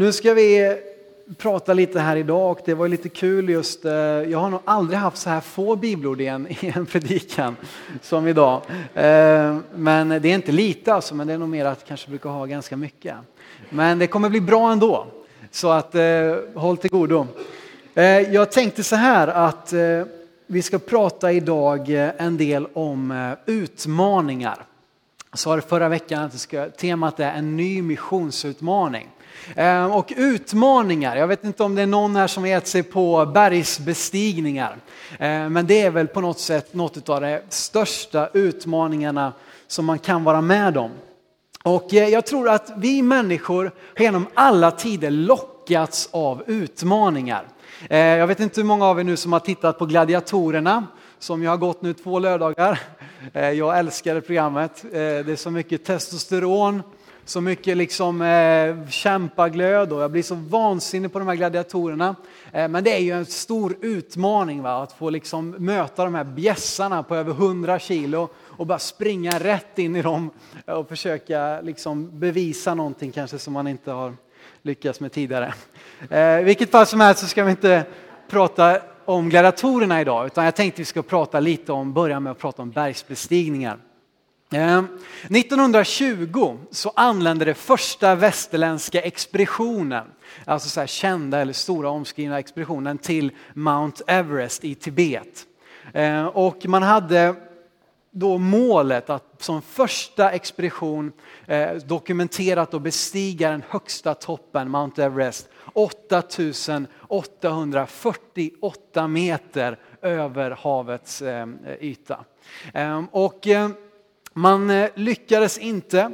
nu ska vi prata lite här idag och det var lite kul just, eh, jag har nog aldrig haft så här få bibelord i en, i en predikan som idag. Eh, men det är inte lite alltså, men det är nog mer att kanske brukar ha ganska mycket. Men det kommer bli bra ändå, så att eh, håll till godo. Jag tänkte så här att vi ska prata idag en del om utmaningar. Jag sa det förra veckan att temat är en ny missionsutmaning. Ehm, och utmaningar, jag vet inte om det är någon här som gett sig på bergsbestigningar. Ehm, men det är väl på något sätt något av de största utmaningarna som man kan vara med om. Och eh, jag tror att vi människor genom alla tider lockats av utmaningar. Ehm, jag vet inte hur många av er nu som har tittat på Gladiatorerna, som jag har gått nu två lördagar. Jag älskar programmet. Det är så mycket testosteron, så mycket liksom eh, kämpaglöd och jag blir så vansinnig på de här gladiatorerna. Eh, men det är ju en stor utmaning va? att få liksom möta de här bjässarna på över 100 kilo och bara springa rätt in i dem och försöka liksom bevisa någonting kanske som man inte har lyckats med tidigare. Eh, I vilket fall som helst så ska vi inte prata om gladiatorerna idag utan jag tänkte vi ska prata lite om, börja med att prata om bergsbestigningar. Ehm, 1920 så anlände det första västerländska expeditionen, alltså så kända eller stora omskrivna expeditionen till Mount Everest i Tibet. Ehm, och man hade då målet att som första expedition eh, dokumenterat och bestiga den högsta toppen, Mount Everest, 8848 meter över havets eh, yta. Eh, och ehm, man eh, lyckades inte.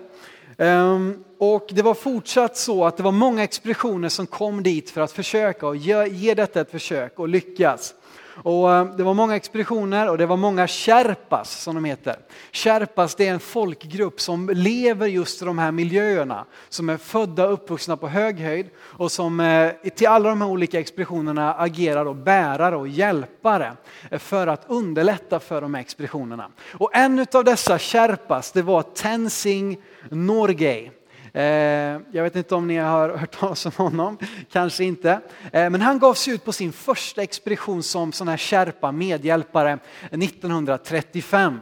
Ehm, och det var fortsatt så att det var många expeditioner som kom dit för att försöka och ge, ge detta ett försök och lyckas. Och eh, det var många expeditioner och det var många Sherpas som de heter. Sherpas det är en folkgrupp som lever just i de här miljöerna. Som är födda och uppvuxna på hög höjd och som eh, till alla de här olika expeditionerna agerar och bärare och hjälpare eh, för att underlätta för de här expeditionerna. Och en av dessa Sherpas det var Tenzing Norgay. Eh, jag vet inte om ni har hört talas om honom, kanske inte. Eh, men han gav sig ut på sin första expedition som sån här Sherpa, medhjälpare, 1935.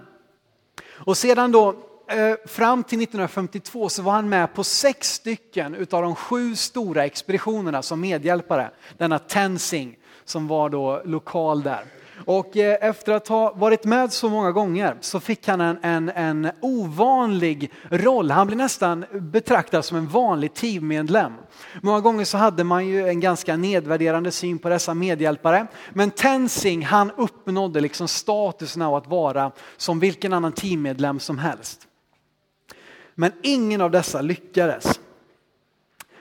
Och sedan då eh, fram till 1952 så var han med på sex stycken utav de sju stora expeditionerna som medhjälpare. Denna Tenzing som var då lokal där. Och eh, efter att ha varit med så många gånger så fick han en, en, en ovanlig roll. Han blev nästan betraktad som en vanlig teammedlem. Många gånger så hade man ju en ganska nedvärderande syn på dessa medhjälpare. Men Tenzing han uppnådde liksom statusen av att vara som vilken annan teammedlem som helst. Men ingen av dessa lyckades.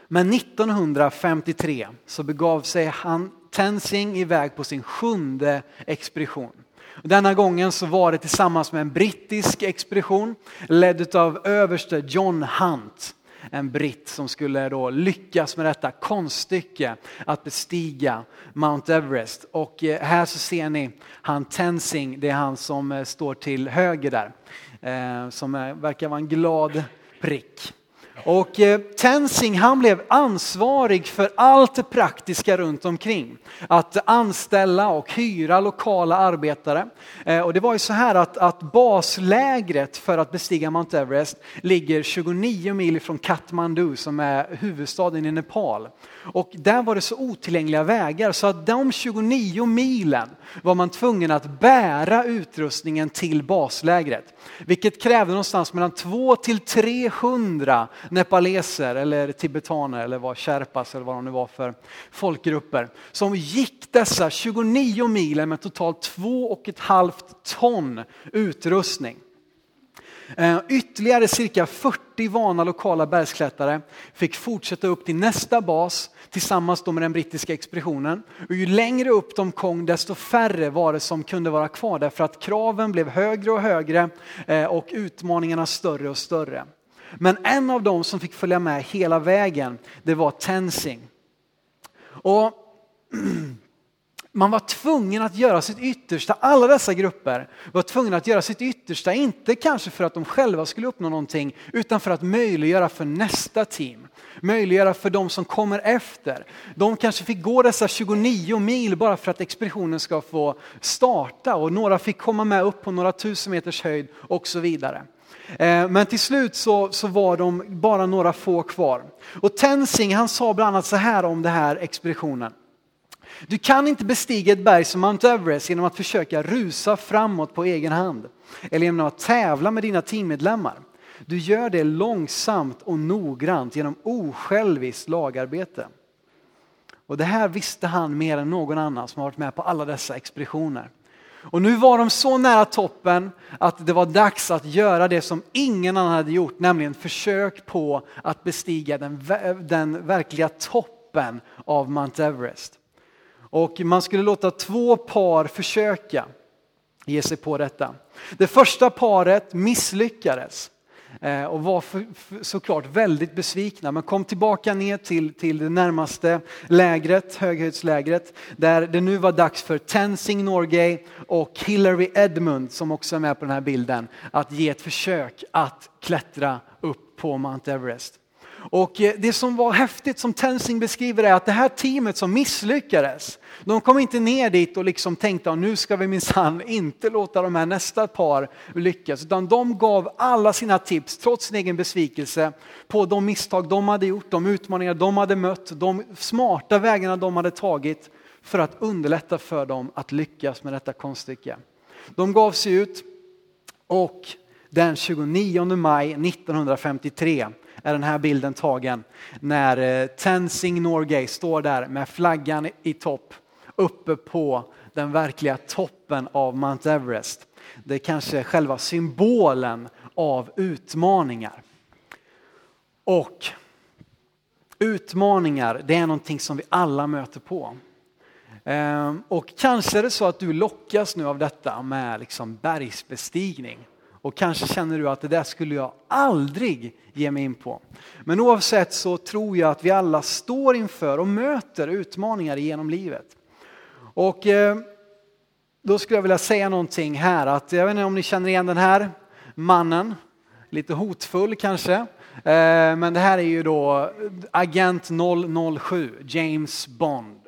Men 1953 så begav sig han Tenzing iväg på sin sjunde expedition. Denna gången så var det tillsammans med en brittisk expedition ledd av överste John Hunt. En britt som skulle då lyckas med detta konststycke att bestiga Mount Everest. Och eh, här så ser ni han Tenzing, det är han som eh, står till höger där. Eh, som verkar vara en glad prick. Och eh, han blev ansvarig för allt det praktiska runt omkring. Att anställa och hyra lokala arbetare. Eh, och det var ju så här att, att baslägret för att bestiga Mount Everest ligger 29 mil från Kathmandu som är huvudstaden i Nepal. Och där var det så otillgängliga vägar så att de 29 milen var man tvungen att bära utrustningen till baslägret. Vilket krävde någonstans mellan 2 till 300 nepaleser eller tibetaner eller vad sherpas eller vad de nu var för folkgrupper. Som gick dessa 29 milen med totalt 2,5 ton utrustning. Eh, ytterligare cirka 40 vana lokala bergsklättrare fick fortsätta upp till nästa bas tillsammans med den brittiska expeditionen. Och ju längre upp de kom desto färre var det som kunde vara kvar därför att kraven blev högre och högre eh, och utmaningarna större och större. Men en av dem som fick följa med hela vägen det var Tenzing. Och man var tvungen att göra sitt yttersta, alla dessa grupper var tvungna att göra sitt yttersta, inte kanske för att de själva skulle uppnå någonting, utan för att möjliggöra för nästa team. Möjliggöra för de som kommer efter. De kanske fick gå dessa 29 mil bara för att expeditionen ska få starta och några fick komma med upp på några tusen meters höjd och så vidare. Eh, men till slut så, så var de bara några få kvar. Och Tenzing han sa bland annat så här om den här expeditionen. Du kan inte bestiga ett berg som Mount Everest genom att försöka rusa framåt på egen hand eller genom att tävla med dina teammedlemmar. Du gör det långsamt och noggrant genom osjälviskt lagarbete. Och det här visste han mer än någon annan som har varit med på alla dessa expeditioner. Och nu var de så nära toppen att det var dags att göra det som ingen annan hade gjort, nämligen försök på att bestiga den, den verkliga toppen av Mount Everest. Och man skulle låta två par försöka ge sig på detta. Det första paret misslyckades Eh, och var för, för, såklart väldigt besvikna men kom tillbaka ner till, till det närmaste lägret, höghöjdslägret där det nu var dags för Tenzing Norgay och Hillary Edmund som också är med på den här bilden att ge ett försök att klättra upp på Mount Everest. Och eh, det som var häftigt som Tenzing beskriver är att det här teamet som misslyckades, de kom inte ner dit och liksom tänkte att nu ska vi minsann inte låta de här nästa par lyckas, utan de gav alla sina tips trots sin egen besvikelse på de misstag de hade gjort, de utmaningar de hade mött, de smarta vägarna de hade tagit för att underlätta för dem att lyckas med detta konststycke. De gav sig ut och den 29 maj 1953 är den här bilden tagen när eh, Tenzing Norgay står där med flaggan i topp uppe på den verkliga toppen av Mount Everest. Det är kanske själva symbolen av utmaningar. Och utmaningar, det är någonting som vi alla möter på. Ehm, och kanske är det så att du lockas nu av detta med liksom bergsbestigning. Och kanske känner du att det där skulle jag aldrig ge mig in på. Men oavsett så tror jag att vi alla står inför och möter utmaningar genom livet. Och eh, då skulle jag vilja säga någonting här att jag vet inte om ni känner igen den här mannen, lite hotfull kanske. Eh, men det här är ju då Agent 007, James Bond.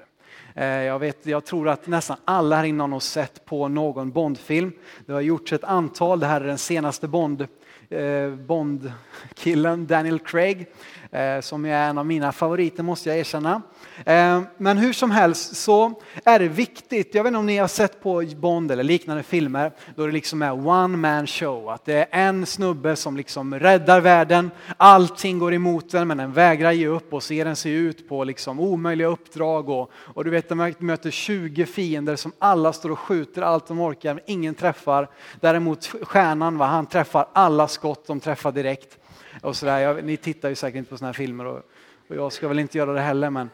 Eh, jag, vet, jag tror att nästan alla här inne har sett på någon Bondfilm. Det har gjorts ett antal, det här är den senaste Bond, eh, Bond-killen Daniel Craig Eh, som är en av mina favoriter måste jag erkänna. Eh, men hur som helst så är det viktigt, jag vet inte om ni har sett på Bond eller liknande filmer, då det liksom är one man show. Att det är en snubbe som liksom räddar världen, allting går emot den men den vägrar ge upp och ser den sig ut på liksom omöjliga uppdrag. Och, och du vet, de möter 20 fiender som alla står och skjuter allt de orkar men ingen träffar. Däremot stjärnan, va, han träffar alla skott, de träffar direkt. Och sådär. Jag, ni tittar ju säkert inte på sådana här filmer och, och jag ska väl inte göra det heller men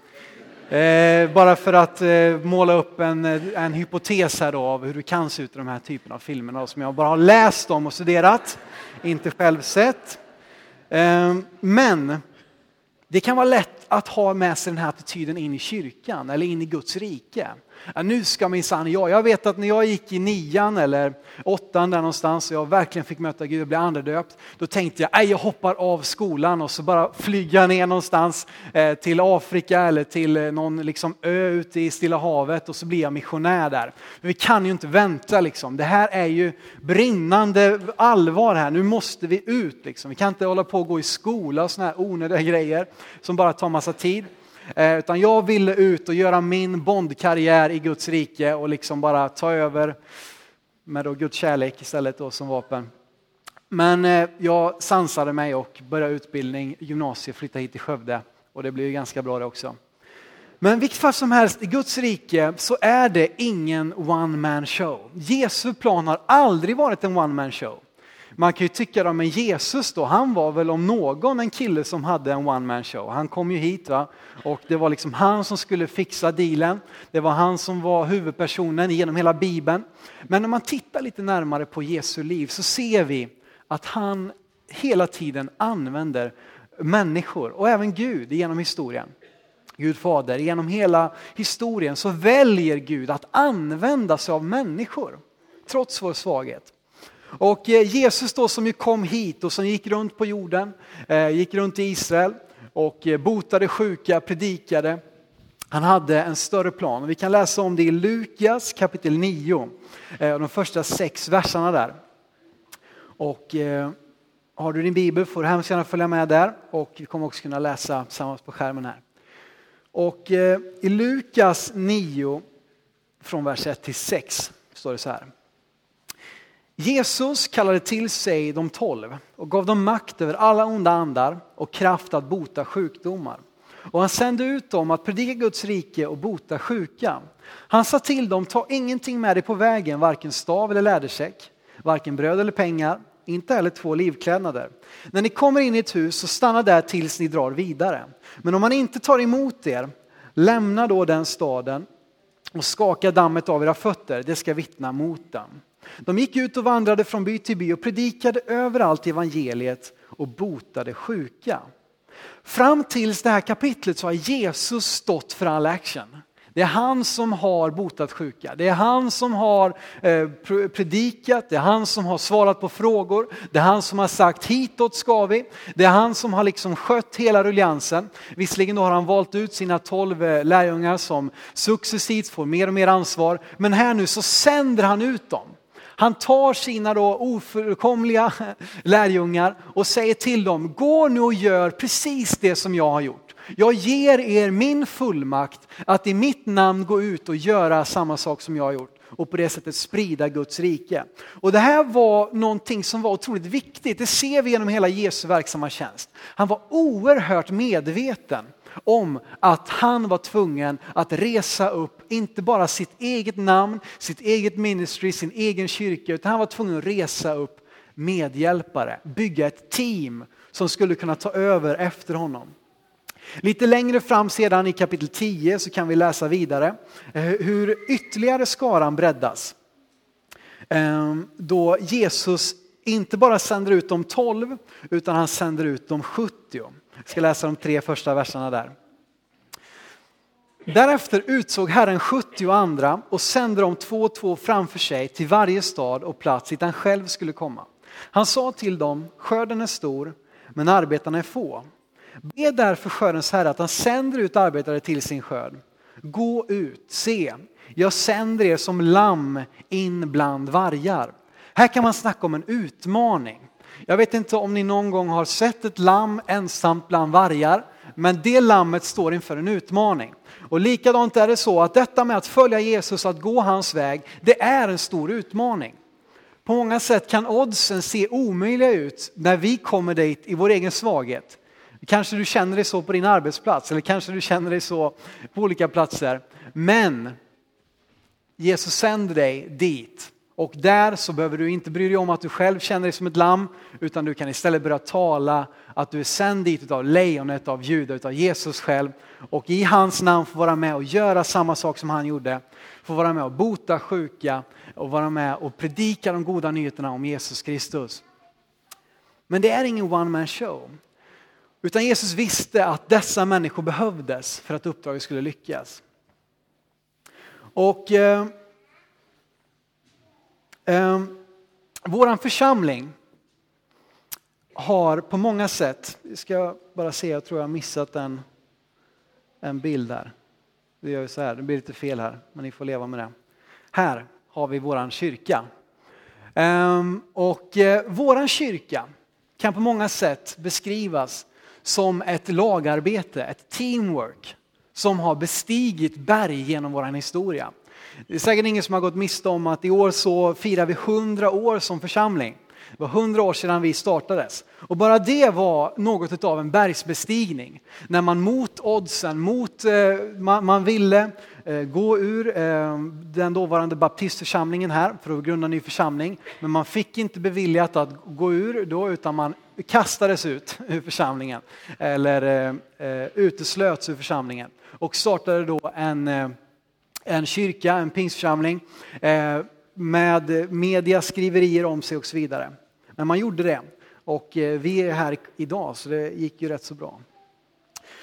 Eh, bara för att eh, måla upp en, eh, en hypotes här då av hur det kan se ut i de här typerna av filmerna som jag bara har läst om och studerat, inte själv sett. Eh, men det kan vara lätt att ha med sig den här attityden in i kyrkan eller in i Guds rike. Ja, nu ska minsann jag, jag vet att när jag gick i nian eller åttan där någonstans och jag verkligen fick möta Gud och bli andedöpt, då tänkte jag, jag hoppar av skolan och så bara flyger ner någonstans eh, till Afrika eller till eh, någon liksom, ö ute i Stilla havet och så blir jag missionär där. Men vi kan ju inte vänta liksom. Det här är ju brinnande allvar här, nu måste vi ut liksom. Vi kan inte hålla på och gå i skola och sådana här onödiga grejer som bara tar massa tid. Eh, utan jag ville ut och göra min bondkarriär i Guds rike och liksom bara ta över med då Guds kärlek istället då som vapen. Men eh, jag sansade mig och började utbildning, gymnasiet, flyttade hit till Skövde och det blev ju ganska bra det också. Men vilket fall som helst, i Guds rike så är det ingen one man show. Jesu plan har aldrig varit en one man show. Man kan ju tycka att Jesus då, han var väl om någon en kille som hade en one man show. Han kom ju hit va? och det var liksom han som skulle fixa dealen. Det var han som var huvudpersonen genom hela bibeln. Men när man tittar lite närmare på Jesu liv så ser vi att han hela tiden använder människor och även Gud genom historien Gud fader, genom hela historien så väljer Gud att använda sig av människor trots vår svaghet. Och eh, Jesus då som ju kom hit och som gick runt på jorden, eh, gick runt i Israel och eh, botade sjuka, predikade. Han hade en större plan. Vi kan läsa om det i Lukas kapitel 9, de första sex verserna där. Och har du din bibel får du hemskt gärna följa med där och vi kommer också kunna läsa tillsammans på skärmen här. Och i Lukas 9 från vers 1 till 6 står det så här. Jesus kallade till sig de tolv och gav dem makt över alla onda andar och kraft att bota sjukdomar. Och han sände ut dem att predika Guds rike och bota sjuka. Han sa till dem, ta ingenting med dig på vägen, varken stav eller lädersäck, varken bröd eller pengar, inte heller två livklädnader. När ni kommer in i ett hus så stanna där tills ni drar vidare. Men om man inte tar emot er, lämna då den staden och skaka dammet av era fötter, det ska vittna mot dem. De gick ut och vandrade från by till by och predikade överallt evangeliet och botade sjuka. Fram tills det här kapitlet så har Jesus stått för all action. Det är han som har botat sjuka, det är han som har eh, predikat, det är han som har svarat på frågor, det är han som har sagt hitåt ska vi, det är han som har liksom skött hela ruljansen. Visserligen har han valt ut sina tolv eh, lärjungar som successivt får mer och mer ansvar, men här nu så sänder han ut dem. Han tar sina då ofullkomliga lärjungar och säger till dem, gå nu och gör precis det som jag har gjort. Jag ger er min fullmakt att i mitt namn gå ut och göra samma sak som jag har gjort och på det sättet sprida Guds rike. Och det här var någonting som var otroligt viktigt. Det ser vi genom hela Jesu verksamma tjänst. Han var oerhört medveten om att han var tvungen att resa upp, inte bara sitt eget namn, sitt eget ministry, sin egen kyrka, utan han var tvungen att resa upp medhjälpare, bygga ett team som skulle kunna ta över efter honom. Lite längre fram sedan i kapitel 10 så kan vi läsa vidare eh, hur ytterligare skaran breddas. Ehm, då Jesus inte bara sänder ut de 12 utan han sänder ut de 70. Jag ska läsa de tre första verserna där. Därefter utsåg Herren 70 andra och sände dem två och två framför sig till varje stad och plats dit han själv skulle komma. Han sa till dem, skörden är stor men arbetarna är få. Be därför skördens herre att han sänder ut arbetare till sin skörd. Gå ut, se, jag sänder er som lamm in bland vargar. Här kan man snacka om en utmaning. Jag vet inte om ni någon gång har sett ett lamm ensamt bland vargar, men det lammet står inför en utmaning. Och likadant är det så att detta med att följa Jesus, att gå hans väg, det är en stor utmaning. På många sätt kan oddsen se omöjliga ut när vi kommer dit i vår egen svaghet. Kanske du känner dig så på din arbetsplats eller kanske du känner dig så på olika platser. Men Jesus sänder dig dit och där så behöver du inte bry dig om att du själv känner dig som ett lamm utan du kan istället börja tala att du är sänd dit av lejonet av Juda, av Jesus själv och i hans namn få vara med och göra samma sak som han gjorde. Få vara med och bota sjuka och vara med och predika de goda nyheterna om Jesus Kristus. Men det är ingen one man show. Utan Jesus visste att dessa människor behövdes för att uppdraget skulle lyckas. Och eh, eh, Vår församling har på många sätt, ska bara se, jag tror jag har missat en, en bild där. Det gör så här, det blir lite fel här, men ni får leva med det. Här har vi våran kyrka. Um, och uh, våran kyrka kan på många sätt beskrivas som ett lagarbete, ett teamwork som har bestigit berg genom vår historia. Det är säkert ingen som har gått miste om att i år så firar vi 100 år som församling. Det var 100 år sedan vi startades. Och bara det var något av en bergsbestigning. När man mot oddsen, mot, eh, man, man ville eh, gå ur eh, den dåvarande baptistförsamlingen här för att grunda en ny församling. Men man fick inte beviljat att gå ur då utan man kastades ut ur församlingen eller eh, eh, uteslöts ur församlingen och startade då en, eh, en kyrka, en pingstförsamling eh, med media skriverier om sig och så vidare. Men man gjorde det och eh, vi är här idag så det gick ju rätt så bra.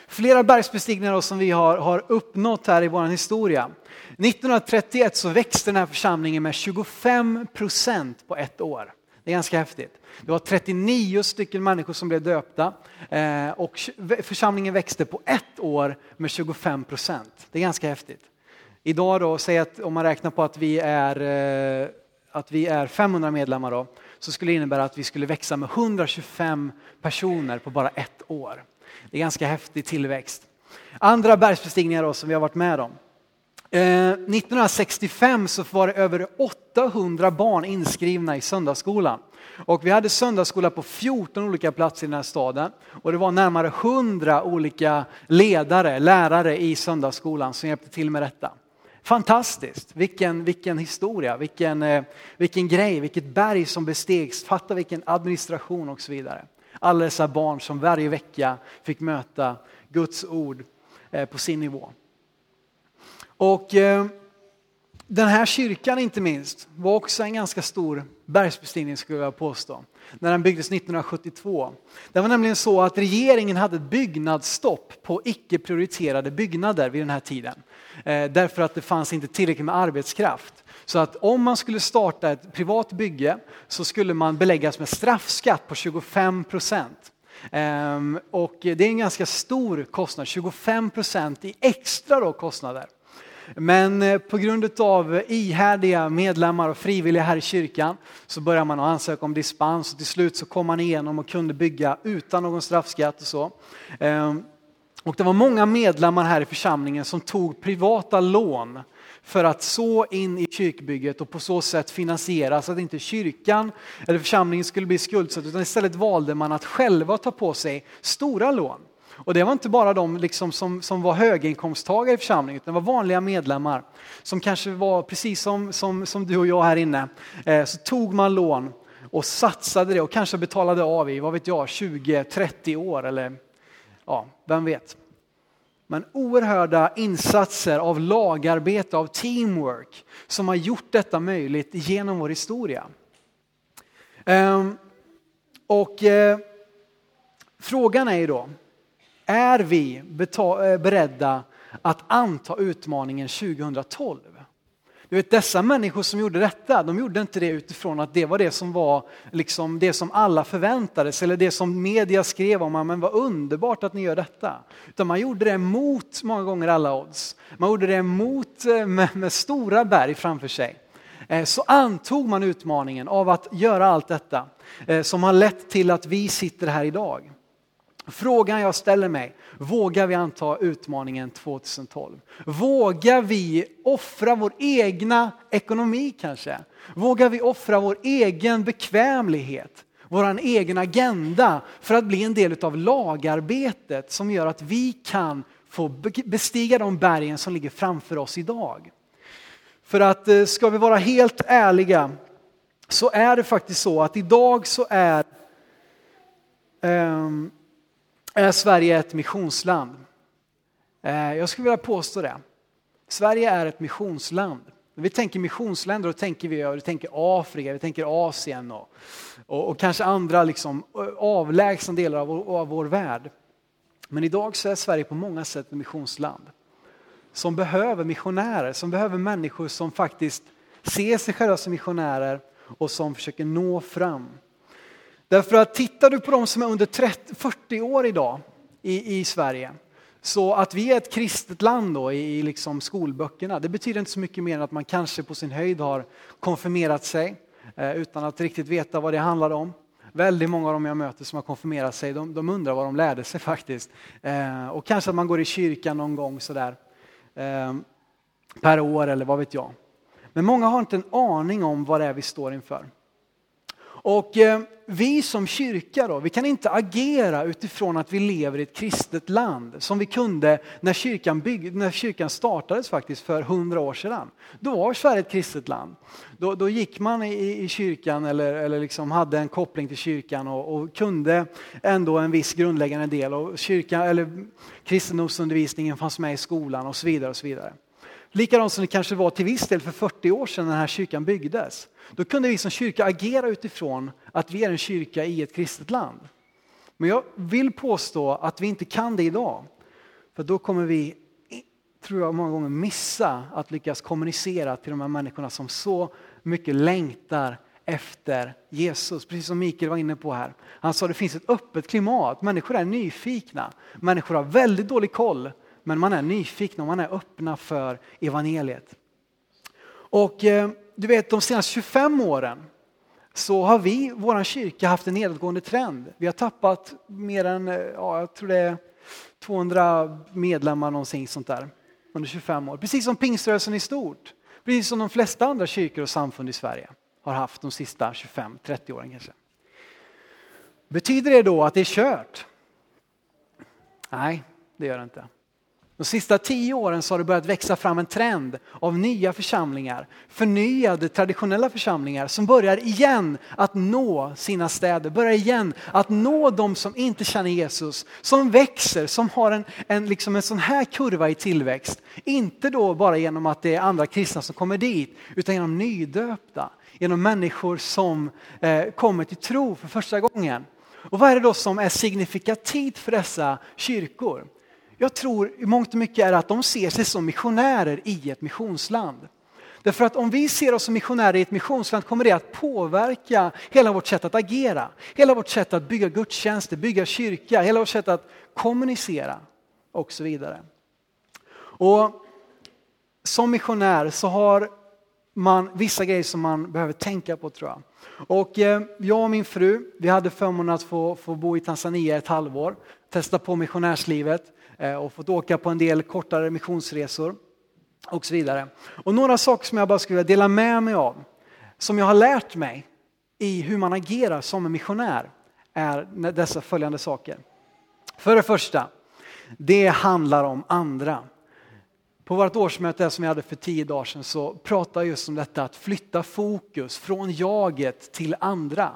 flera bergsbestigningar som vi har, har uppnått här i vår historia. 1931 så växte den här församlingen med 25 procent på ett år. Det är ganska häftigt. Det var 39 stycken människor som blev döpta eh, och församlingen växte på ett år med 25 procent. Det är ganska häftigt. Idag då, säg att om man räknar på att vi är, eh, att vi är 500 medlemmar då, så skulle det innebära att vi skulle växa med 125 personer på bara ett år. Det är ganska häftig tillväxt. Andra bergsbestigningar då, som vi har varit med om. Eh, 1965 så var det över 800 barn inskrivna i söndagsskolan. Och vi hade söndagsskola på 14 olika platser i den här staden. Och det var närmare 100 olika ledare, lärare i söndagsskolan som hjälpte till med detta. Fantastiskt, vilken, vilken historia, vilken, eh, vilken grej, vilket berg som bestegs, fatta vilken administration och så vidare. Alla dessa barn som varje vecka fick möta Guds ord eh, på sin nivå. Och eh, den här kyrkan inte minst var också en ganska stor bergsbestigning skulle jag påstå. När den byggdes 1972. Det var nämligen så att regeringen hade ett byggnadsstopp på icke prioriterade byggnader vid den här tiden. Eh, därför att det fanns inte tillräckligt med arbetskraft. Så att om man skulle starta ett privat bygge så skulle man beläggas med straffskatt på 25 procent. Ehm, och det är en ganska stor kostnad, 25 procent i extra då kostnader. Men eh, på grund av ihärdiga medlemmar och frivilliga här i kyrkan så började man att ansöka om dispens och till slut så kom man igenom och kunde bygga utan någon straffskatt och så. Ehm, och det var många medlemmar här i församlingen som tog privata lån för att så in i kyrkbygget och på så sätt finansiera så att inte kyrkan eller församlingen skulle bli skuldsatt utan istället valde man att själva ta på sig stora lån. Och det var inte bara de liksom som, som var höginkomsttagare i församlingen, utan det var vanliga medlemmar som kanske var precis som, som, som du och jag här inne. Eh, så tog man lån och satsade det och kanske betalade av i, vad vet jag, 20-30 år eller ja, vem vet. Men oerhörda insatser av lagarbete, av teamwork som har gjort detta möjligt genom vår historia. Ehm, och eh, frågan är ju då, är vi eh, beredda att anta utmaningen 2012? Du vet, dessa människor som gjorde detta, de gjorde inte det utifrån att det var det som var liksom det som alla förväntades eller det som media skrev om, men vad underbart att ni gör detta. Utan man gjorde det mot många gånger alla odds. Man gjorde det mot eh, med, med stora berg framför sig. Eh, så antog man utmaningen av att göra allt detta som har lett till att vi sitter här idag. Frågan jag ställer mig, vågar vi anta utmaningen 2012? Vågar vi offra vår egna ekonomi kanske? Vågar vi offra vår egen bekvämlighet? Vår egen agenda för att bli en del av lagarbetet som gör att vi kan få bestiga de bergen som ligger framför oss idag. För att eh, ska vi vara helt ärliga så är det faktiskt så att idag så är um, Eh, är Sverige ett missionsland? Eh, jag skulle vilja påstå det. Sverige är ett missionsland. När vi tänker missionsländer då tänker vi, vi tänker Afrika, vi tänker Asien och, och, och kanske andra liksom eh, avlägsna delar av vår, av vår värld. Men idag så är Sverige på många sätt ett missionsland. Som behöver missionärer, som behöver människor som faktiskt ser sig själva som missionärer och som försöker nå fram. Därför att tittar du på de som är under 30, 40 år idag i, i Sverige, så att vi är ett kristet land då i, i liksom skolböckerna, det betyder inte så mycket mer än att man kanske på sin höjd har konfirmerat sig eh, utan att riktigt veta vad det handlar om. Väldigt många av dem jag möter som har konfirmerat sig, de, de undrar vad de lärde sig faktiskt. Eh, och kanske att man går i kyrkan någon gång sådär eh, per år eller vad vet jag. Men många har inte en aning om vad det är vi står inför. Och eh, vi som kyrka då, vi kan inte agera utifrån att vi lever i ett kristet land som vi kunde när kyrkan, bygg, när kyrkan startades faktiskt för hundra år sedan. Då var Sverige ett kristet land. Då, då gick man i, i kyrkan eller, eller liksom hade en koppling till kyrkan och, och, kunde ändå en viss grundläggande del. Och kyrkan, eller kristendomsundervisningen fanns med i skolan och så vidare. och så vidare. Likadant som det kanske var till viss del för 40 år sedan när den här kyrkan byggdes. Då kunde vi som kyrka agera utifrån att vi är en kyrka i ett kristet land. Men jag vill påstå att vi inte kan det idag. För då kommer vi, tror jag många gånger, missa att lyckas kommunicera till de här människorna som så mycket längtar efter Jesus. Precis som Mikael var inne på här. Han sa att det finns ett öppet klimat, människor är nyfikna. Människor har väldigt dålig koll, men man är nyfiken och man är öppna för evangeliet. Och eh, du vet de senaste 25 åren så har vi, vår kyrka, haft en nedåtgående trend. Vi har tappat mer än, eh, ja, jag tror det är 200 medlemmar någonting sånt där under 25 år. Precis som pingströrelsen i stort. Precis som de flesta andra kyrkor och samfund i Sverige har haft de sista 25-30 åren kanske. Betyder det då att det är kört? Nej, det gör det inte. De sista tio åren så har det börjat växa fram en trend av nya församlingar, förnyade traditionella församlingar som börjar igen att nå sina städer, börjar igen att nå de som inte känner Jesus, som växer, som har en, en, liksom en sån här kurva i tillväxt. Inte då bara genom att det är andra kristna som kommer dit, utan genom nydöpta, genom människor som eh, kommer till tro för första gången. Och vad är det då som är signifikativt för dessa kyrkor? Jag tror i mångt och mycket är att de ser sig som missionärer i ett missionsland. Därför att om vi ser oss som missionärer i ett missionsland kommer det att påverka hela vårt sätt att agera, hela vårt sätt att bygga gudstjänster, bygga kyrka, hela vårt sätt att kommunicera och så vidare. Och som missionär så har man vissa grejer som man behöver tänka på tror jag. Och eh, jag och min fru, vi hade förmånen att få, få bo i Tanzania ett halvår, testa på missionärslivet. Eh, och fått åka på en del kortare missionsresor och så vidare. Och några saker som jag bara skulle vilja dela med mig av, som jag har lärt mig i hur man agerar som en missionär, är dessa följande saker. För det första, det handlar om andra. På vårt årsmöte som vi hade för tio dagar sedan så pratade jag just om detta att flytta fokus från jaget till andra.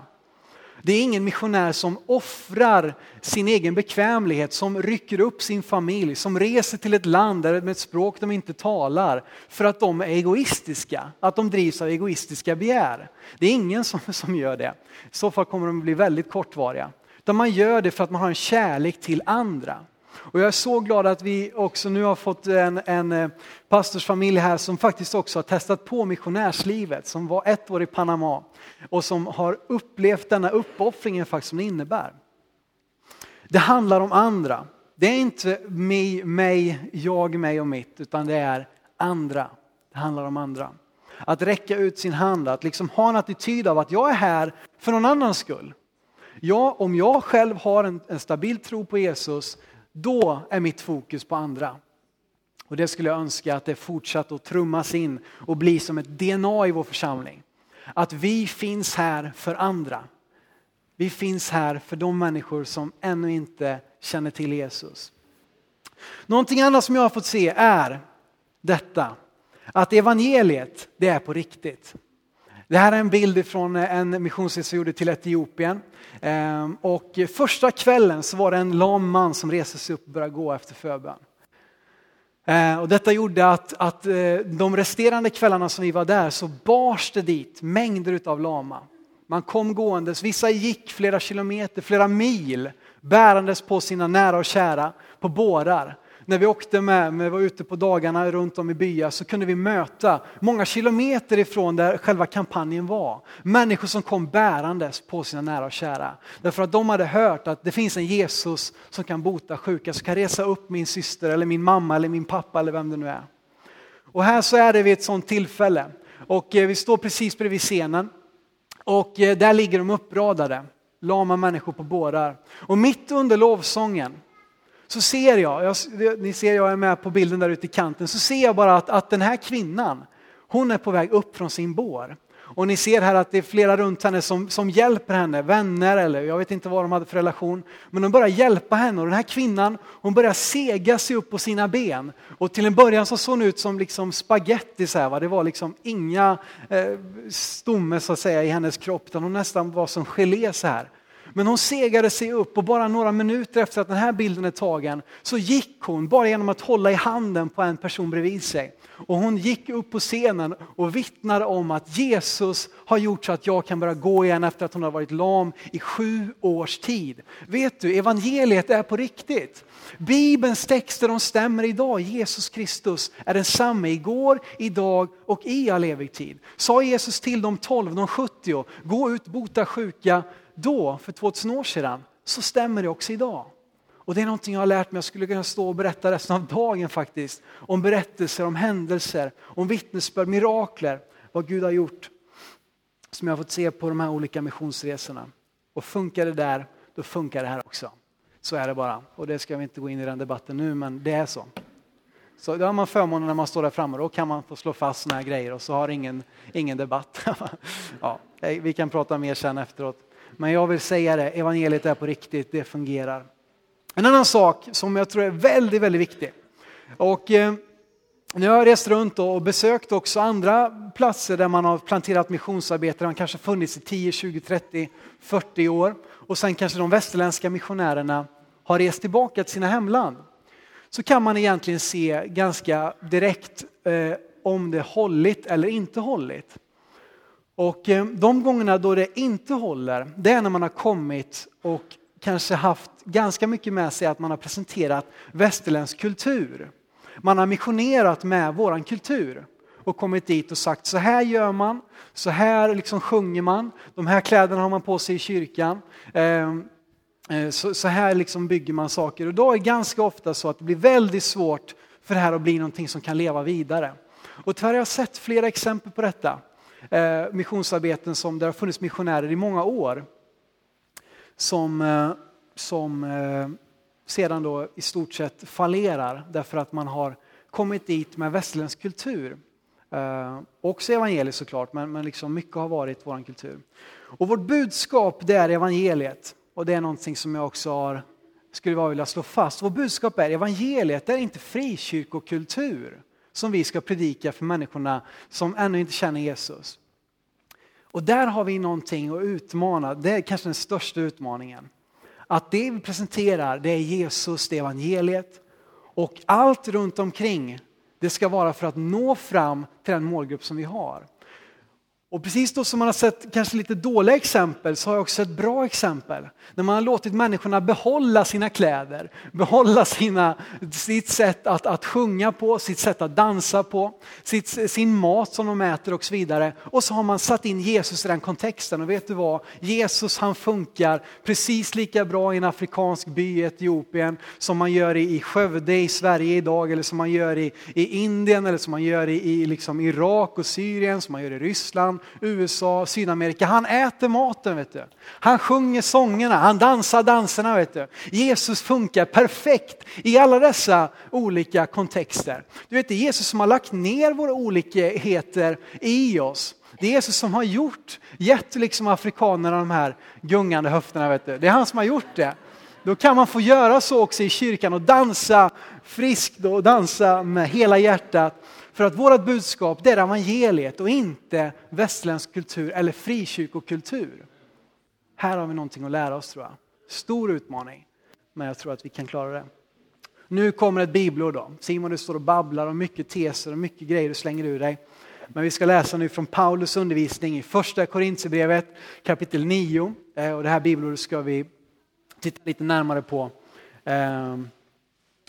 Det är ingen missionär som offrar sin egen bekvämlighet, som rycker upp sin familj, som reser till ett land med ett språk de inte talar för att de är egoistiska, att de drivs av egoistiska begär. Det är ingen som, som gör det. I så fall kommer de bli väldigt kortvariga. Utan man gör det för att man har en kärlek till andra. Och jag är så glad att vi också nu har fått en, en eh, pastorsfamilj här som faktiskt också har testat på missionärslivet, som var ett år i Panama och som har upplevt denna uppoffringen faktiskt som det innebär. Det handlar om andra. Det är inte mig, mig, jag, mig och mitt, utan det är andra. Det handlar om andra. Att räcka ut sin hand, att liksom ha en attityd av att jag är här för någon annans skull. Ja, om jag själv har en, en stabil tro på Jesus då är mitt fokus på andra. Och det skulle jag önska att det fortsatt att trummas in och bli som ett DNA i vår församling. Att vi finns här för andra. Vi finns här för de människor som ännu inte känner till Jesus. Någonting annat som jag har fått se är detta. Att evangeliet, det är på riktigt. Det här är en bild från eh, en missionsresa jag gjorde till Etiopien. Ehm, och första kvällen så var det en lam man som reste sig upp och började gå efter förbön. Ehm, och detta gjorde att, att eh, de resterande kvällarna som vi var där så bars det dit mängder av lama. Man kom gåendes, vissa gick flera kilometer, flera mil bärandes på sina nära och kära på bårar när vi åkte med, när vi var ute på dagarna runt om i byar så kunde vi möta många kilometer ifrån där själva kampanjen var. Människor som kom bärandes på sina nära och kära. Därför att de hade hört att det finns en Jesus som kan bota sjuka, som kan resa upp min syster eller min mamma eller min pappa eller vem det nu är. Och här så är det vid ett sådant tillfälle. Och eh, vi står precis bredvid scenen. Och eh, där ligger de uppradade, lama människor på bårar. Och mitt under lovsången så ser jag, jag, ni ser jag är med på bilden där ute i kanten, så ser jag bara att, att den här kvinnan, hon är på väg upp från sin bår. Och ni ser här att det är flera runt henne som, som hjälper henne, vänner eller jag vet inte vad de hade för relation. Men de börjar hjälpa henne och den här kvinnan hon börjar sega sig upp på sina ben. Och till en början så såg hon ut som liksom spagetti, så här, va? det var liksom inga eh, stomme så att säga i hennes kropp utan hon nästan var som gelé så här. Men hon segade sig upp och bara några minuter efter att den här bilden är tagen så gick hon bara genom att hålla i handen på en person bredvid sig. Och hon gick upp på scenen och vittnade om att Jesus har gjort så att jag kan börja gå igen efter att hon har varit lam i sju års tid. Vet du, evangeliet är på riktigt. Bibelns texter de stämmer idag. Jesus Kristus är densamme igår, idag och i all evig tid. Sa Jesus till de 12, de 70, gå ut, bota sjuka, då, för 2000 år sedan, så stämmer det också idag. Och det är någonting jag har lärt mig, jag skulle kunna stå och berätta resten av dagen faktiskt. Om berättelser, om händelser, om vittnesbörd, mirakler, vad Gud har gjort. Som jag har fått se på de här olika missionsresorna. Och funkar det där, då funkar det här också. Så är det bara. Och det ska vi inte gå in i den debatten nu, men det är så. Så då har man förmånen när man står där framme, då kan man få slå fast sådana här grejer och så har ingen, ingen debatt. ja, vi kan prata mer sen efteråt. Men jag vill säga det, evangeliet är på riktigt, det fungerar. En annan sak som jag tror är väldigt, väldigt viktig. Och eh, nu har jag rest runt och besökt också andra platser där man har planterat missionsarbete, man kanske funnits i 10, 20, 30, 40 år. Och sen kanske de västerländska missionärerna har rest tillbaka till sina hemland. Så kan man egentligen se ganska direkt eh, om det hållit eller inte hållit. Och eh, de gångerna då det inte håller, det är när man har kommit och kanske haft ganska mycket med sig att man har presenterat västerländsk kultur. Man har missionerat med våran kultur och kommit dit och sagt så här gör man, så här liksom sjunger man, de här kläderna har man på sig i kyrkan. Ehm, eh, så här liksom bygger man saker och då är det ganska ofta så att det blir väldigt svårt för det här att bli någonting som kan leva vidare. Och tyvärr har jag sett flera exempel på detta. Eh, missionsarbeten som det har funnits missionärer i många år som, eh, som eh, sedan då i stort sett fallerar därför att man har kommit dit med västerländsk kultur. Eh, också evangeliet såklart, men, men liksom mycket har varit vår kultur. Och vårt budskap det är evangeliet och det är någonting som jag också har, skulle vilja slå fast. Vårt budskap är evangeliet, det är inte frikyrkokultur som vi ska predika för människorna som ännu inte känner Jesus. Och där har vi någonting att utmana, det är kanske den största utmaningen. Att det vi presenterar, det är Jesus, det är evangeliet. Och allt runt omkring, det ska vara för att nå fram till den målgrupp som vi har. Och precis då som man har sett kanske lite dåliga exempel så har jag också sett bra exempel. När man har låtit människorna behålla sina kläder, behålla sina, sitt sätt att, att sjunga på, sitt sätt att dansa på, sitt, sin mat som de äter och så vidare. Och så har man satt in Jesus i den kontexten och vet du vad? Jesus han funkar precis lika bra i en afrikansk by i Etiopien som man gör i Skövde i Sverige idag eller som man gör i, i Indien eller som man gör i, i liksom Irak och Syrien, som man gör i Ryssland USA, Sydamerika. Han äter maten, vet du. Han sjunger sångerna, han dansar danserna. Vet du. Jesus funkar perfekt i alla dessa olika kontexter. Du vet, det är Jesus som har lagt ner våra olikheter i oss. Det är Jesus som har gjort, gett liksom afrikanerna de här gungande höfterna. Vet du. Det är han som har gjort det. Då kan man få göra så också i kyrkan och dansa friskt och dansa med hela hjärtat för att vårt budskap det är evangeliet och inte västerländsk kultur eller frikyrkokultur. Här har vi någonting att lära oss tror jag. Stor utmaning, men jag tror att vi kan klara det. Nu kommer ett bibelord då. Simon du står och babblar om mycket teser och mycket grejer du slänger ur dig. Men vi ska läsa nu från Paulus undervisning i första Korintierbrevet kapitel 9. Eh, och det här bibelordet ska vi titta lite närmare på eh,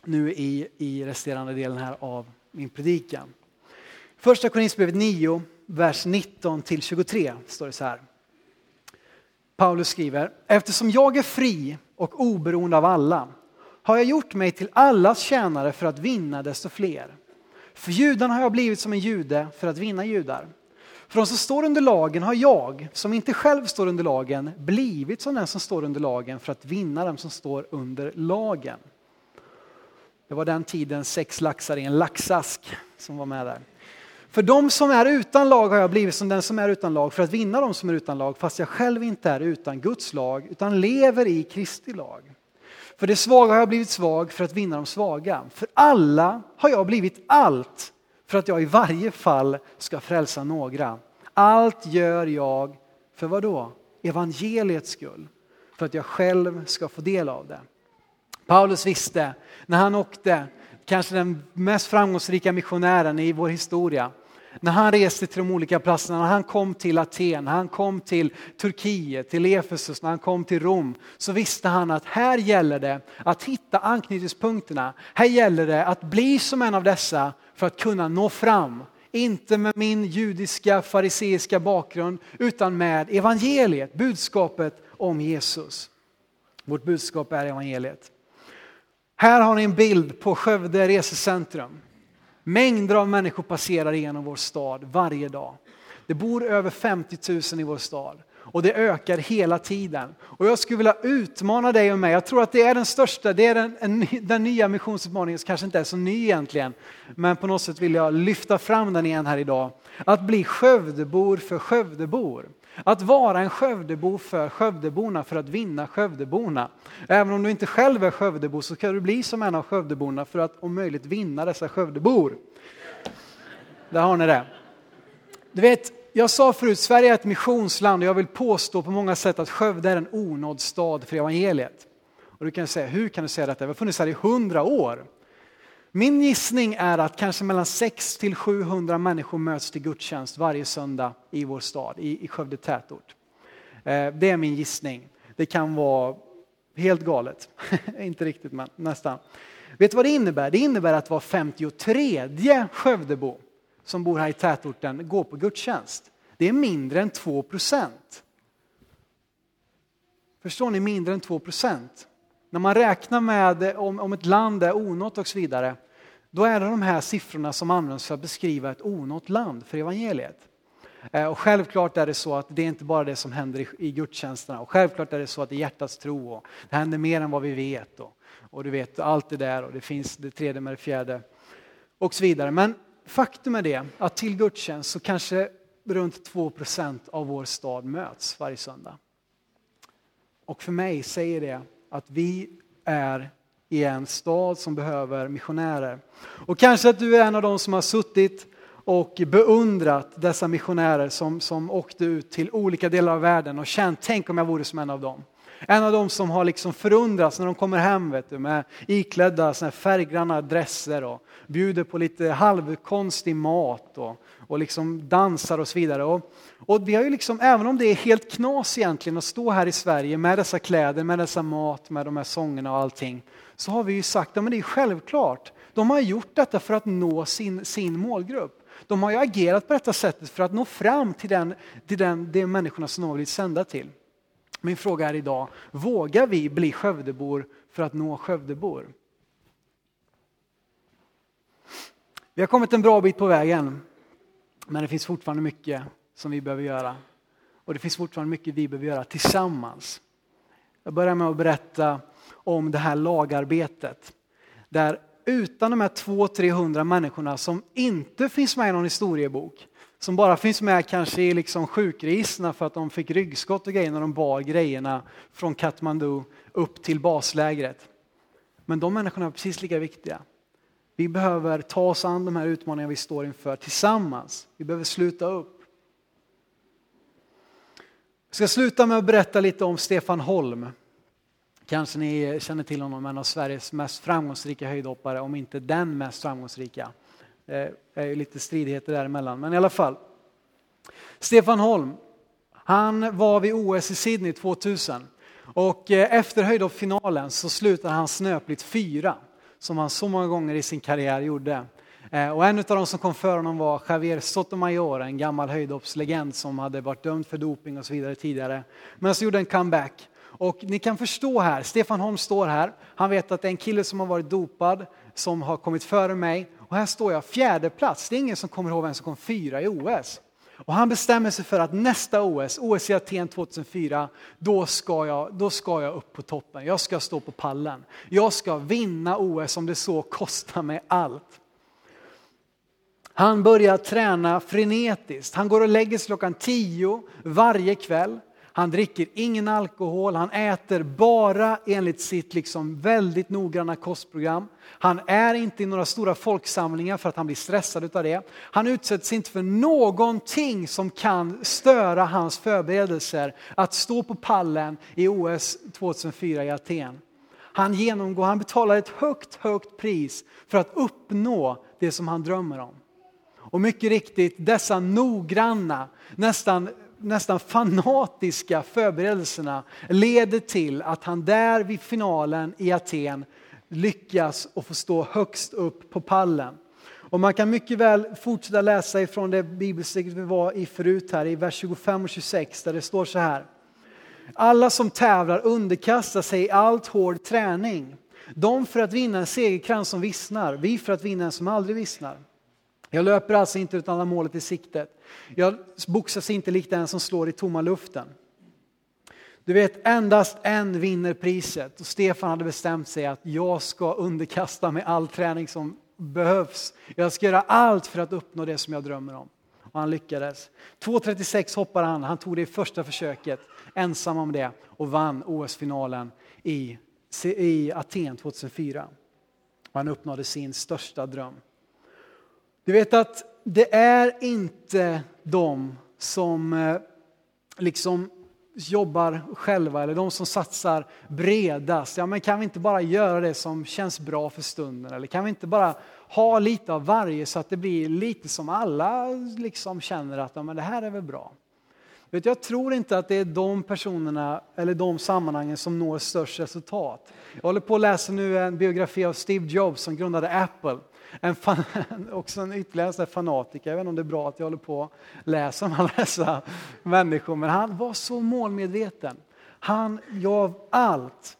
nu i, i resterande delen här av min predikan. Första Korinthierbrevet 9, vers 19-23. står det så här. Paulus skriver, eftersom jag är fri och oberoende av alla har jag gjort mig till allas tjänare för att vinna desto fler. För judarna har jag blivit som en jude för att vinna judar. För de som står under lagen har jag, som inte själv står under lagen, blivit som den som står under lagen för att vinna dem som står under lagen. Det var den tiden sex laxar i en laxask som var med där. För de som är utan lag har jag blivit som den som är utan lag för att vinna de som är utan lag fast jag själv inte är utan Guds lag utan lever i Kristi lag. För det svaga har jag blivit svag för att vinna de svaga. För alla har jag blivit allt för att jag i varje fall ska frälsa några. Allt gör jag för vad då? Evangeliets skull. för att jag själv ska få del av det. Paulus visste när han åkte, kanske den mest framgångsrika missionären i vår historia, när han reste till de olika platserna, när han kom till Aten, när han kom till Turkiet, till Efesus, när han kom till Rom, så visste han att här gäller det att hitta anknytningspunkterna. Här gäller det att bli som en av dessa för att kunna nå fram. Inte med min judiska fariseiska bakgrund utan med evangeliet, budskapet om Jesus. Vårt budskap är evangeliet. Här har ni en bild på Skövde resecentrum. Mängder av människor passerar igenom vår stad varje dag. Det bor över 50 000 i vår stad och det ökar hela tiden. Och jag skulle vilja utmana dig och mig, jag tror att det är den största, det är den, en, den nya missionsutmaningen som kanske inte är så ny egentligen, men på något sätt vill jag lyfta fram den igen här idag. Att bli Skövdebor för Skövdebor. Att vara en Skövdebo för Skövdeborna för att vinna Skövdeborna. Även om du inte själv är Skövdebo så kan du bli som en av Skövdeborna för att om möjligt vinna dessa Skövdebor. Där har ni det. Du vet, jag sa förut, Sverige är ett missionsland och jag vill påstå på många sätt att Skövde är en onådd stad för evangeliet. Och du kan säga, hur kan du säga detta? Vi har funnits här i hundra år. Min gissning är att kanske mellan 6 till 700 människor möts till gudstjänst varje söndag i vår stad, i, Skövde tätort. Eh, det är min gissning. Det kan vara helt galet. Inte riktigt men nästan. Vet du vad det innebär? Det innebär att var 53 Skövdebo som bor här i tätorten går på gudstjänst. Det är mindre än 2 procent. Förstår ni? Mindre än 2 procent. När man räknar med om, om ett land är onått och så vidare, då är det de här siffrorna som används för att beskriva ett onått land för evangeliet. Eh, och självklart är det så att det är inte bara det som händer i, i gudstjänsterna och självklart är det så att det är hjärtats tro och det händer mer än vad vi vet och, och du vet allt det där och det finns det tredje med det fjärde och så vidare. Men faktum är det att till gudstjänst så kanske runt 2% av vår stad möts varje söndag. Och för mig säger det att vi är i en stad som behöver missionärer. Och kanske att du är en av dem som har suttit och beundrat dessa missionärer som, som åkte ut till olika delar av världen och känt, tänk om jag vore som en av dem. En av dem som har liksom förundrats när de kommer hem vet du, med iklädda såna färggranna dresser och bjuder på lite halvkonstig mat och, och liksom dansar och så vidare. Och, och vi har ju liksom, även om det är helt knas egentligen att stå här i Sverige med dessa kläder, med dessa mat, med de här sångerna och allting, så har vi ju sagt att ja, det är självklart. De har gjort detta för att nå sin, sin målgrupp. De har ju agerat på detta sättet för att nå fram till, den, till den, de människorna som de har blivit sända till. Min fråga är idag, vågar vi bli Skövdebor för att nå Skövdebor? Vi har kommit en bra bit på vägen, men det finns fortfarande mycket som vi behöver göra. Och det finns fortfarande mycket vi behöver göra tillsammans. Jag börjar med att berätta om det här lagarbetet. Där utan de här 200-300 människorna som inte finns med i någon historiebok, som bara finns med kanske i liksom sjukregisterna för att de fick ryggskott och grejer när de bar grejerna från Katmandu upp till baslägret. Men de människorna är precis lika viktiga. Vi behöver ta oss an de här utmaningarna vi står inför tillsammans. Vi behöver sluta upp. Jag ska sluta med att berätta lite om Stefan Holm. Kanske ni känner till honom, en av Sveriges mest framgångsrika höjdhoppare, om inte den mest framgångsrika. Det är ju lite stridigheter däremellan, men i alla fall. Stefan Holm, han var vid OS i Sydney 2000 och eh, efter höjdhoppsfinalen så slutade han snöpligt fyra, som han så många gånger i sin karriär gjorde. Eh, och en av de som kom före honom var Javier Sotomayor, en gammal höjdhoppslegend som hade varit dömd för doping och så vidare tidigare. Men så gjorde en comeback och ni kan förstå här, Stefan Holm står här, han vet att det är en kille som har varit dopad, som har kommit före mig. Och här står jag, fjärde plats. det är ingen som kommer ihåg vem som kom fyra i OS. Och han bestämmer sig för att nästa OS, OS i Aten 2004, då ska, jag, då ska jag upp på toppen. Jag ska stå på pallen. Jag ska vinna OS om det så kostar mig allt. Han börjar träna frenetiskt. Han går och lägger sig klockan tio varje kväll. Han dricker ingen alkohol, han äter bara enligt sitt liksom väldigt noggranna kostprogram. Han är inte i några stora folksamlingar för att han blir stressad av det. Han utsätts inte för någonting som kan störa hans förberedelser att stå på pallen i OS 2004 i Aten. Han genomgår, han betalar ett högt, högt pris för att uppnå det som han drömmer om. Och mycket riktigt, dessa noggranna, nästan, nästan fanatiska förberedelserna leder till att han där vid finalen i Aten lyckas och få stå högst upp på pallen. Och man kan mycket väl fortsätta läsa ifrån det bibelstycket vi var i förut här i vers 25 och 26 där det står så här. Alla som tävlar underkastar sig allt hård träning. De för att vinna en segerkrans som vissnar, vi för att vinna en som aldrig vissnar. Jag löper alltså inte utan har målet i siktet. Jag boxas inte likt den som slår i tomma luften. Du vet, endast en vinner priset. Och Stefan hade bestämt sig att jag ska underkasta mig all träning som behövs. Jag ska göra allt för att uppnå det som jag drömmer om. Och han lyckades. 2.36 hoppade han, han tog det i första försöket, ensam om det och vann OS-finalen i, i Aten 2004. Och han uppnådde sin största dröm. Du vet att det är inte de som eh, liksom jobbar själva eller de som satsar bredast. Ja, men kan vi inte bara göra det som känns bra för stunden? Eller kan vi inte bara ha lite av varje så att det blir lite som alla liksom känner att ja, men det här är väl bra. Vet, jag tror inte att det är de personerna eller de sammanhangen som når störst resultat. Jag håller på att läsa nu en biografi av Steve Jobs som grundade Apple en fan, också en ytterligare fanatiker. Jag vet inte om det är bra att jag håller på att läsa om alla dessa människor, men han var så målmedveten. Han gav allt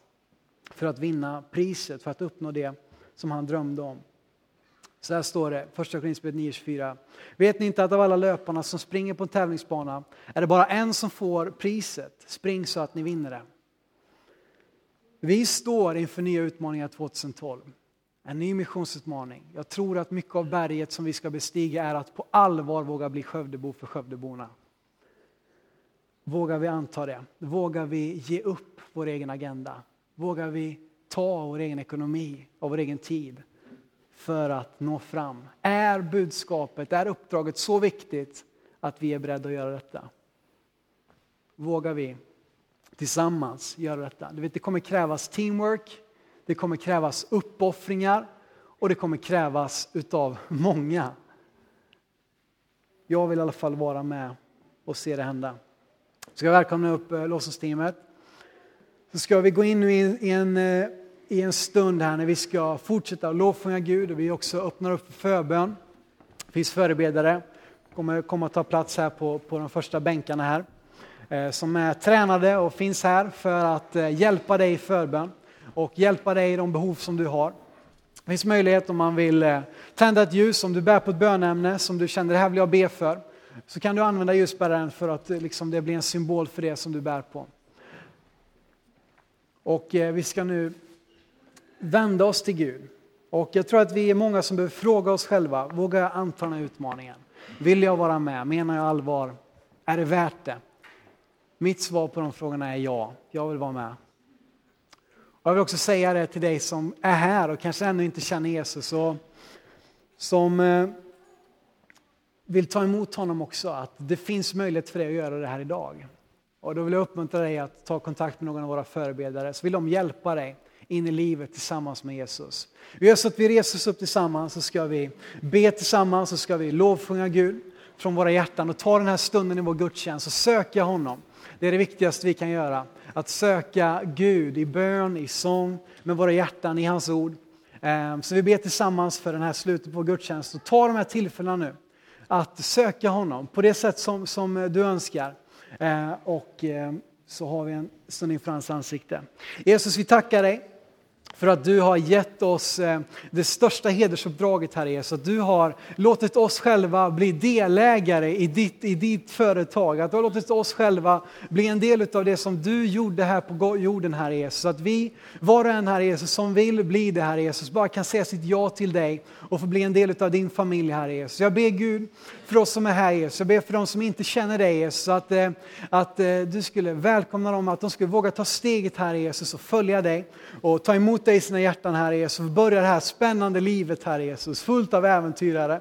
för att vinna priset, för att uppnå det som han drömde om. Så här står det, första Korinthierbrevet 9.24. Vet ni inte att av alla löparna som springer på en tävlingsbana är det bara en som får priset? Spring så att ni vinner det. Vi står inför nya utmaningar 2012. En ny missionsutmaning. Jag tror att mycket av berget som vi ska bestiga är att på allvar våga bli Skövdebo för Skövdeborna. Vågar vi anta det? Vågar vi ge upp vår egen agenda? Vågar vi ta vår egen ekonomi och vår egen tid för att nå fram? Är budskapet, är uppdraget så viktigt att vi är beredda att göra detta? Vågar vi tillsammans göra detta? Det kommer krävas teamwork, det kommer krävas uppoffringar och det kommer krävas utav många. Jag vill i alla fall vara med och se det hända. Ska jag välkomna upp eh, lovsångsteamet. Så ska vi gå in i en, eh, i en stund här när vi ska fortsätta lovsjunga Gud och vi också öppnar upp för förbön. Det finns förebedare kommer komma att ta plats här på, på de första bänkarna här eh, som är tränade och finns här för att eh, hjälpa dig i förbön och hjälpa dig i de behov som du har. Det finns möjlighet om man vill eh, tända ett ljus, om du bär på ett bönämne som du känner det här vill jag be för. Så kan du använda ljusbäraren för att eh, liksom, det blir en symbol för det som du bär på. Och eh, vi ska nu vända oss till Gud. Och jag tror att vi är många som behöver fråga oss själva, vågar jag anta den här utmaningen? Vill jag vara med? Menar jag allvar? Är det värt det? Mitt svar på de frågorna är ja, jag vill vara med. Och jag vill också säga det till dig som är här och kanske ännu inte känner Jesus och som eh, vill ta emot honom också, att det finns möjlighet för dig att göra det här idag. Och då vill jag uppmuntra dig att ta kontakt med någon av våra förebedjare så vill de hjälpa dig in i livet tillsammans med Jesus. Vi gör så att vi reser oss upp tillsammans så ska vi be tillsammans så ska vi lovsjunga Gud från våra hjärtan och ta den här stunden i vår gudstjänst och söka honom. Det är det viktigaste vi kan göra. Att söka Gud i bön, i sång, med våra hjärtan i hans ord. Ehm, så vi ber tillsammans för den här slutet på gudstjänst och ta de här tillfällena nu att söka honom på det sätt som, som du önskar. Ehm, och ehm, så har vi en stund inför hans ansikte. Jesus, vi tackar dig för att du har gett oss eh, det största hedersuppdraget, Herre Jesus. Att du har låtit oss själva bli delägare i ditt, i ditt företag. Att du har låtit oss själva bli en del av det som du gjorde här på jorden, Herre Jesus. Att vi, var och en, Herre Jesus, som vill bli det, Herre Jesus, bara kan säga sitt ja till dig och få bli en del av din familj, Herre Jesus. Jag ber Gud för oss som är här, Jesus. Jag ber för de som inte känner dig, Jesus, att, eh, att eh, du skulle välkomna dem, att de skulle våga ta steget, här, Jesus, och följa dig och ta emot dig i sina hjärtan, Herre Jesus. Och börja det här spännande livet, här Jesus, fullt av äventyrare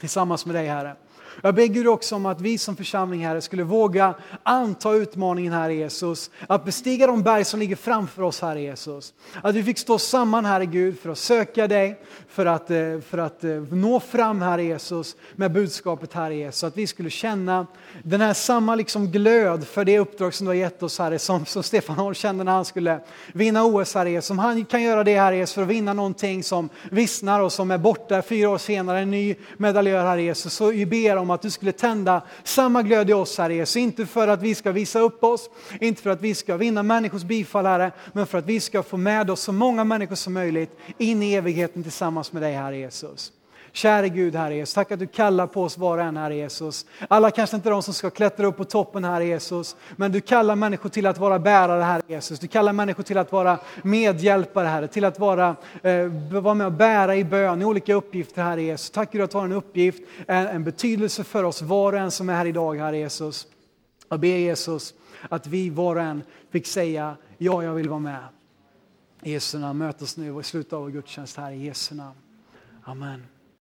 tillsammans med dig, Herre. Jag ber Gud också om att vi som församling här skulle våga anta utmaningen här Jesus, att bestiga de berg som ligger framför oss här Jesus. Att vi fick stå samman här Gud för att söka dig, för att, eh, för att eh, nå fram här Jesus med budskapet här Jesus. Att vi skulle känna den här samma liksom glöd för det uppdrag som du har gett oss här som, som Stefan Holm kände när han skulle vinna OS här Jesus. Som han kan göra det här Jesus för att vinna någonting som vissnar och som är borta fyra år senare, en ny medaljör här Jesus. Så vi ber om att du skulle tända samma glöd i oss Herre Jesus. Inte för att vi ska visa upp oss, inte för att vi ska vinna människors bifall Herre, men för att vi ska få med oss så många människor som möjligt in i evigheten tillsammans med dig Herre Jesus. Käre Gud, Herre Jesus, tack att du kallar på oss var och en, Herre Jesus. Alla kanske inte de som ska klättra upp på toppen, Herre Jesus, men du kallar människor till att vara bärare, Herre Jesus. Du kallar människor till att vara medhjälpare, Herre, till att vara, eh, vara med och bära i bön, i olika uppgifter, Herre Jesus. Tack Gud att du har en uppgift, en, en betydelse för oss var och en som är här idag, Herre Jesus. Jag ber Jesus att vi var och en fick säga, ja, jag vill vara med. I Jesu namn, möt oss nu i slutet av vår gudstjänst här i Jesu namn. Amen.